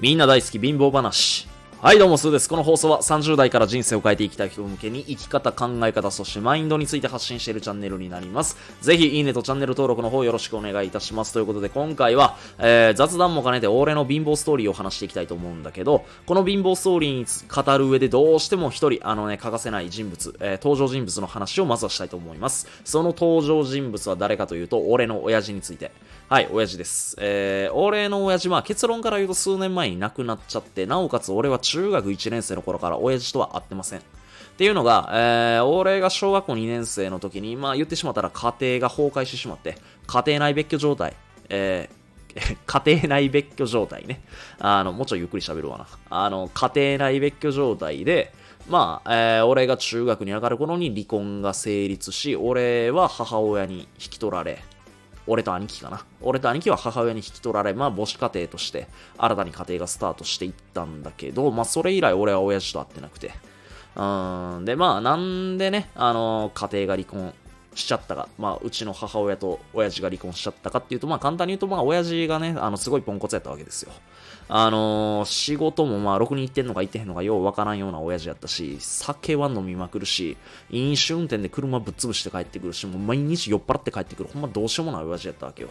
みんな大好き貧乏話。はい、どうも、スーです。この放送は30代から人生を変えていきたい人向けに生き方、考え方、そしてマインドについて発信しているチャンネルになります。ぜひ、いいねとチャンネル登録の方よろしくお願いいたします。ということで、今回は、えー、雑談も兼ねて俺の貧乏ストーリーを話していきたいと思うんだけど、この貧乏ストーリーに語る上でどうしても一人、あのね、欠かせない人物、えー、登場人物の話をまずはしたいと思います。その登場人物は誰かというと、俺の親父について。はい、親父です。えー、俺の親父は結論から言うと数年前に亡くなっちゃって、なおかつ俺は中学1年生の頃から親父とは会ってません。っていうのが、えー、俺が小学校2年生の時に、まあ言ってしまったら家庭が崩壊してしまって、家庭内別居状態、えー、家庭内別居状態ね。あの、もうちょいゆっくり喋るわな。あの、家庭内別居状態で、まあ、えー、俺が中学に上がる頃に離婚が成立し、俺は母親に引き取られ、俺と兄貴かな。俺と兄貴は母親に引き取られ、まあ母子家庭として新たに家庭がスタートしていったんだけど、まあそれ以来俺は親父と会ってなくて。うん、でまあなんでね、あの、家庭が離婚しちゃったか、まあうちの母親と親父が離婚しちゃったかっていうと、まあ簡単に言うと、まあ親父がね、あのすごいポンコツやったわけですよ。あのー、仕事もまあ、ろくに行ってんのか行ってへんのかようわからんような親父やったし、酒は飲みまくるし、飲酒運転で車ぶっ潰して帰ってくるし、もう毎日酔っ払って帰ってくる、ほんまどうしようもない親父やったわけよ。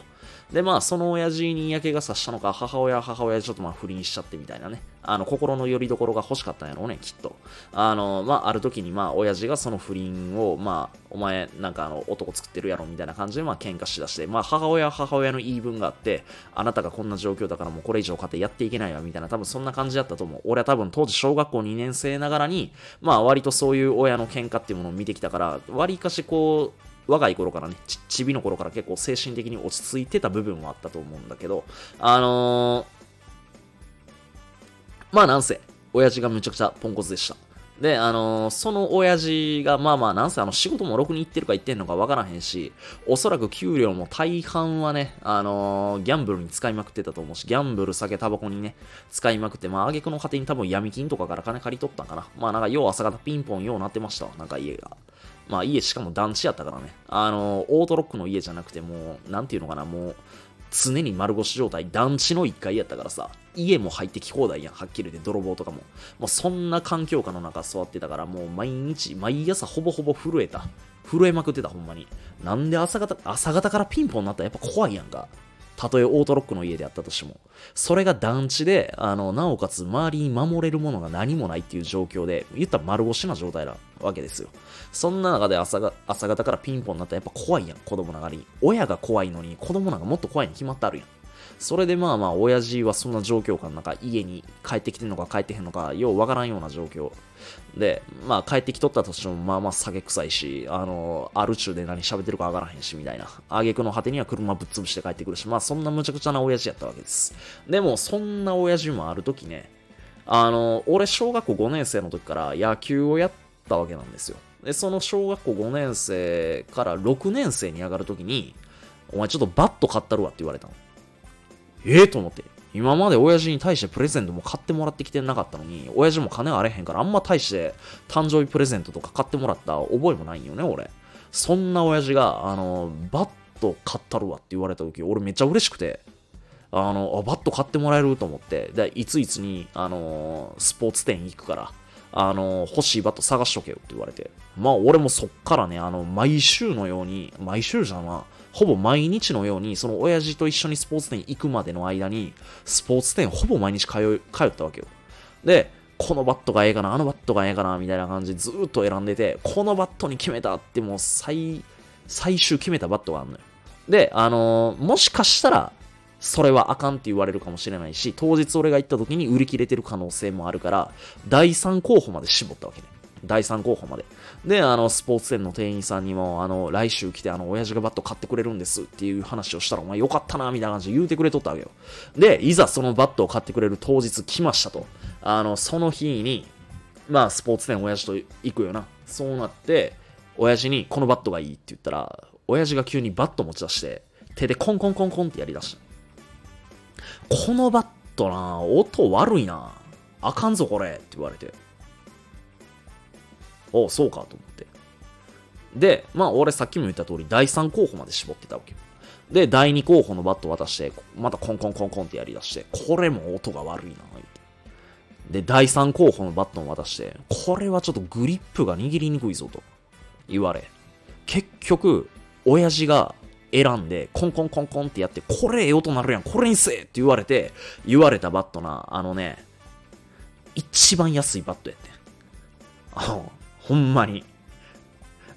で、まあ、その親父に嫌気がさしたのか、母親は母親でちょっとまあ不倫しちゃってみたいなね。あの、心の拠り所が欲しかったんやろうね、きっと。あの、まあ、ある時にまあ、親父がその不倫を、まあ、お前、なんかあの、男作ってるやろ、みたいな感じで、まあ、喧嘩しだして、まあ、母親は母親の言い分があって、あなたがこんな状況だからもうこれ以上家庭やっていけないわ、みたいな、多分そんな感じだったと思う。俺は多分当時小学校2年生ながらに、まあ、割とそういう親の喧嘩っていうものを見てきたから、割かしこう、若い頃からね、ち、ちびの頃から結構精神的に落ち着いてた部分はあったと思うんだけど、あのー、まあなんせ、親父がむちゃくちゃポンコツでした。で、あのー、その親父が、まあまあ、なんせあの、仕事もろくに行ってるか行ってんのかわからへんし、おそらく給料も大半はね、あのー、ギャンブルに使いまくってたと思うし、ギャンブル、酒、タバコにね、使いまくって、まあ、挙句の果てに多分闇金とかから金借り取ったんかな。まあ、なんか、よう朝方ピンポンようなってましたわ、なんか家が。まあ、家しかも団地やったからね。あの、オートロックの家じゃなくて、もう、なんていうのかな、もう、常に丸腰状態、団地の1階やったからさ、家も入ってき放題やん、はっきり言って泥棒とかも。もうそんな環境下の中座ってたから、もう毎日、毎朝ほぼほぼ震えた。震えまくってた、ほんまに。なんで朝方、朝方からピンポンになったらやっぱ怖いやんか。たとえオートロックの家であったとしても。それが団地で、あの、なおかつ周りに守れるものが何もないっていう状況で、言ったら丸腰な状態なわけですよ。そんな中で朝が朝方からピンポンになったらやっぱ怖いやん、子供ながらに。親が怖いのに子供なんかもっと怖いに決まってあるやん。それでまあまあ、親父はそんな状況下の中、家に帰ってきてんのか帰ってへんのか、ようわからんような状況。で、まあ帰ってきとったとしても、まあまあ酒臭いし、あの、ある中で何喋ってるかわからへんし、みたいな。挙句の果てには車ぶっ潰して帰ってくるし、まあそんなむちゃくちゃな親父やったわけです。でも、そんな親父もある時ね、あの、俺小学校5年生の時から野球をやったわけなんですよ。で、その小学校5年生から6年生に上がる時に、お前ちょっとバット買ったるわって言われたの。ええー、と思って。今まで親父に対してプレゼントも買ってもらってきてなかったのに、親父も金あれへんからあんま対して誕生日プレゼントとか買ってもらった覚えもないんよね、俺。そんな親父が、あの、バット買ったるわって言われた時、俺めっちゃ嬉しくて、あの、バット買ってもらえると思って、で、いついつに、あの、スポーツ店行くから、あの、欲しいバット探しとけよって言われて。まあ、俺もそっからね、あの、毎週のように、毎週じゃな、ほぼ毎日のように、その親父と一緒にスポーツ店行くまでの間に、スポーツ店ほぼ毎日通通ったわけよ。で、このバットがええかな、あのバットがええかな、みたいな感じでずっと選んでて、このバットに決めたってもう最、最終決めたバットがあるのよ。で、あのー、もしかしたら、それはあかんって言われるかもしれないし、当日俺が行った時に売り切れてる可能性もあるから、第3候補まで絞ったわけね。第3候補まで。で、あの、スポーツ店の店員さんにも、あの、来週来て、あの、親父がバット買ってくれるんですっていう話をしたら、お前よかったな、みたいな感じで言うてくれとったわけよ。で、いざそのバットを買ってくれる当日来ましたと。あの、その日に、まあ、スポーツ店親父と行くよな。そうなって、親父にこのバットがいいって言ったら、親父が急にバット持ち出して、手でコンコンコンコンってやりだした。このバットな、音悪いな。あかんぞこれって言われて。おそうかと思って。で、まあ俺さっきも言った通り第3候補まで絞ってたわけよ。で、第2候補のバット渡して、またコンコンコンコンってやり出して、これも音が悪いな、で、第3候補のバットを渡して、これはちょっとグリップが握りにくいぞと言われ、結局、親父が選んで、コンコンコンコンってやって、これええ音なるやん、これにせえって言われて、言われたバットな、あのね、一番安いバットやって。あほんまに。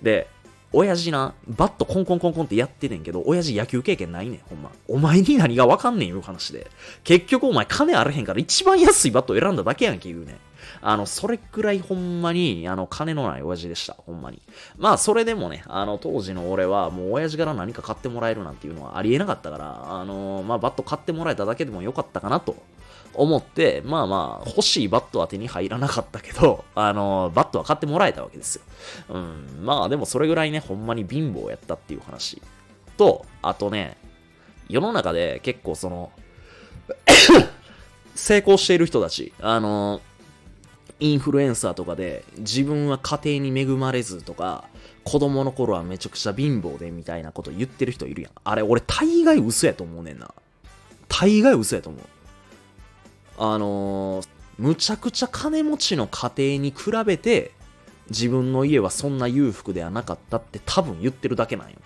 で、親父な、バットコンコンコンコンってやってねんけど、親父野球経験ないねん、ほんま。お前に何がわかんねんいう話で。結局お前金あらへんから一番安いバット選んだだけやんけ言うねん。あの、それくらいほんまに、あの、金のない親父でした。ほんまに。まあ、それでもね、あの、当時の俺は、もう親父から何か買ってもらえるなんていうのはありえなかったから、あの、まあ、バット買ってもらえただけでもよかったかなと思って、まあまあ、欲しいバットは手に入らなかったけど、あの、バットは買ってもらえたわけですよ。うん、まあでもそれぐらいね、ほんまに貧乏やったっていう話。と、あとね、世の中で結構その 成功している人たち、あの、インフルエンサーとかで、自分は家庭に恵まれずとか、子供の頃はめちゃくちゃ貧乏でみたいなこと言ってる人いるやん。あれ、俺大概嘘やと思うねんな。大概嘘やと思う。あのー、むちゃくちゃ金持ちの家庭に比べて、自分の家はそんな裕福ではなかったって多分言ってるだけなんよ。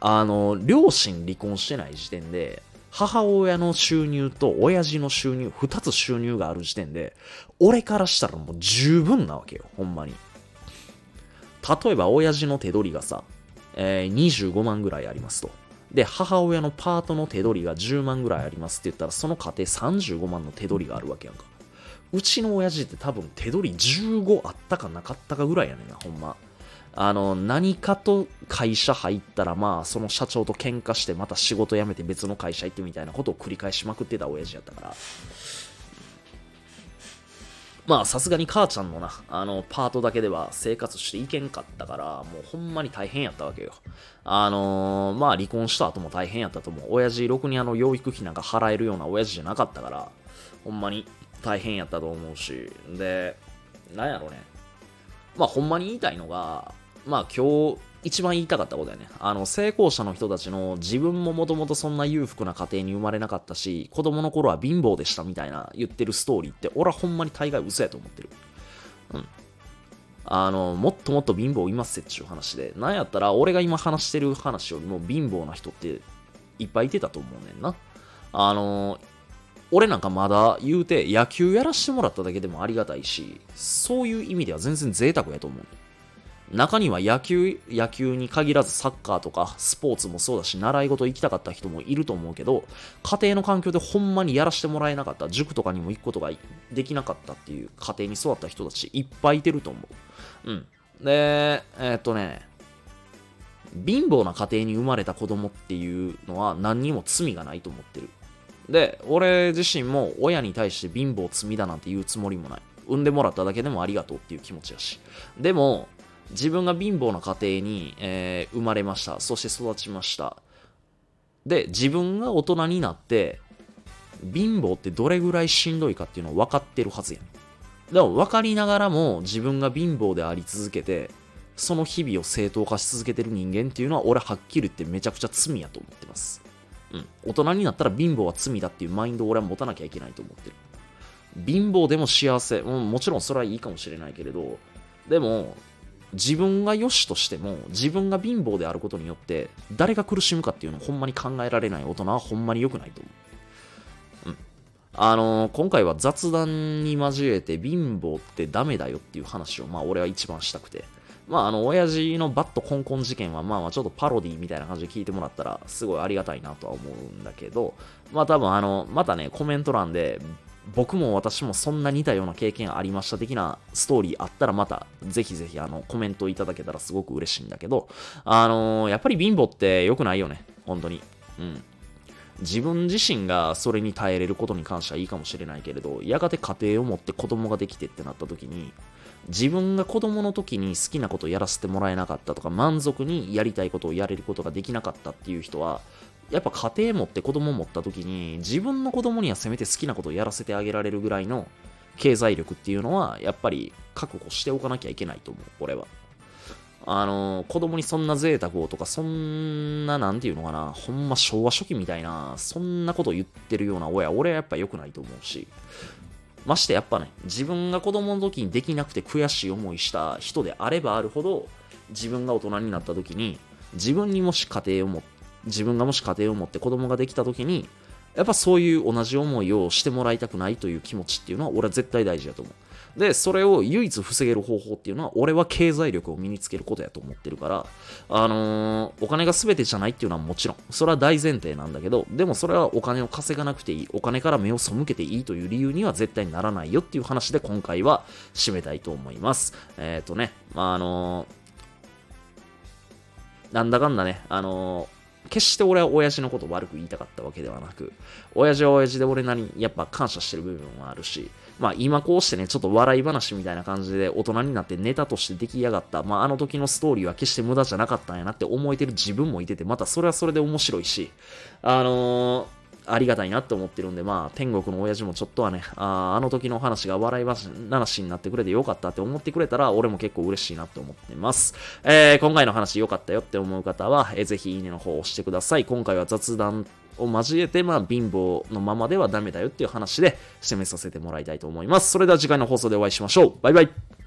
あの、両親離婚してない時点で、母親の収入と親父の収入、二つ収入がある時点で、俺からしたらもう十分なわけよ、ほんまに。例えば親父の手取りがさ、えー、25万ぐらいありますと。で、母親のパートの手取りが10万ぐらいありますって言ったら、その家庭35万の手取りがあるわけやんか。うちの親父って多分手取り15あったかなかったかぐらいやねんな、ほんま。あの、何かと会社入ったら、まあ、その社長と喧嘩して、また仕事辞めて別の会社行ってみたいなことを繰り返しまくってた親父やったから。まあさすがに母ちゃんのな、あの、パートだけでは生活していけんかったから、もうほんまに大変やったわけよ。あのー、まあ離婚した後も大変やったと思う。親父、ろくにあの養育費なんか払えるような親父じゃなかったから、ほんまに大変やったと思うし、で、なんやろね。まあほんまに言いたいのが、まあ今日、一番言いたかったことだよね。あの、成功者の人たちの自分ももともとそんな裕福な家庭に生まれなかったし、子供の頃は貧乏でしたみたいな言ってるストーリーって、俺はほんまに大概嘘やと思ってる。うん。あの、もっともっと貧乏いますっていう話で、なんやったら俺が今話してる話よりも貧乏な人っていっぱいいてたと思うねんな。あの、俺なんかまだ言うて野球やらしてもらっただけでもありがたいし、そういう意味では全然贅沢やと思う。中には野球、野球に限らずサッカーとかスポーツもそうだし、習い事行きたかった人もいると思うけど、家庭の環境でほんまにやらせてもらえなかった、塾とかにも行くことができなかったっていう家庭に育った人たちいっぱいいてると思う。うん。で、えー、っとね、貧乏な家庭に生まれた子供っていうのは何にも罪がないと思ってる。で、俺自身も親に対して貧乏罪だなんて言うつもりもない。産んでもらっただけでもありがとうっていう気持ちやし。でも、自分が貧乏な家庭に、えー、生まれました。そして育ちました。で、自分が大人になって、貧乏ってどれぐらいしんどいかっていうのを分かってるはずやん。でも分かりながらも自分が貧乏であり続けて、その日々を正当化し続けてる人間っていうのは俺はっきり言ってめちゃくちゃ罪やと思ってます。うん。大人になったら貧乏は罪だっていうマインドを俺は持たなきゃいけないと思ってる。貧乏でも幸せ、うん、もちろんそれはいいかもしれないけれど、でも、自分が良しとしても自分が貧乏であることによって誰が苦しむかっていうのをほんまに考えられない大人はほんまに良くないと思う。うん。あのー、今回は雑談に交えて貧乏ってダメだよっていう話をまあ俺は一番したくて。まああの、親父のバットコンコン事件はまあまあちょっとパロディみたいな感じで聞いてもらったらすごいありがたいなとは思うんだけど、まあ多分あの、またね、コメント欄で僕も私もそんな似たような経験ありました的なストーリーあったらまたぜひぜひあのコメントいただけたらすごく嬉しいんだけど、あのー、やっぱり貧乏って良くないよね。本当に。うん。自分自身がそれに耐えれることに関してはいいかもしれないけれど、やがて家庭を持って子供ができてってなった時に、自分が子供の時に好きなことをやらせてもらえなかったとか、満足にやりたいことをやれることができなかったっていう人は、やっぱ家庭持って子供持った時に自分の子供にはせめて好きなことをやらせてあげられるぐらいの経済力っていうのはやっぱり確保しておかなきゃいけないと思う、俺は。あの、子供にそんな贅沢をとか、そんな、なんていうのかな、ほんま昭和初期みたいな、そんなこと言ってるような親、俺はやっぱ良くないと思うし、ましてやっぱね、自分が子供の時にできなくて悔しい思いした人であればあるほど、自分が大人になった時に、自分にもし家庭を持って、自分がもし家庭を持って子供ができた時に、やっぱそういう同じ思いをしてもらいたくないという気持ちっていうのは俺は絶対大事だと思う。で、それを唯一防げる方法っていうのは、俺は経済力を身につけることやと思ってるから、あのー、お金が全てじゃないっていうのはもちろん、それは大前提なんだけど、でもそれはお金を稼がなくていい、お金から目を背けていいという理由には絶対にならないよっていう話で今回は締めたいと思います。えっ、ー、とね、まあ、あのー、なんだかんだね、あの決して俺は親父のこと悪く言いたかったわけではなく、親父は親父で俺なりにやっぱ感謝してる部分もあるし、まあ今こうしてね、ちょっと笑い話みたいな感じで大人になってネタとして出来上がった、まああの時のストーリーは決して無駄じゃなかったんやなって思えてる自分もいてて、またそれはそれで面白いし、あのーありがたいなって思ってるんで、まあ、天国の親父もちょっとはね、ああの時の話が笑い話になってくれてよかったって思ってくれたら、俺も結構嬉しいなって思ってます。えー、今回の話良かったよって思う方は、えー、ぜひいいねの方を押してください。今回は雑談を交えて、まあ、貧乏のままではダメだよっていう話で締めさせてもらいたいと思います。それでは次回の放送でお会いしましょう。バイバイ。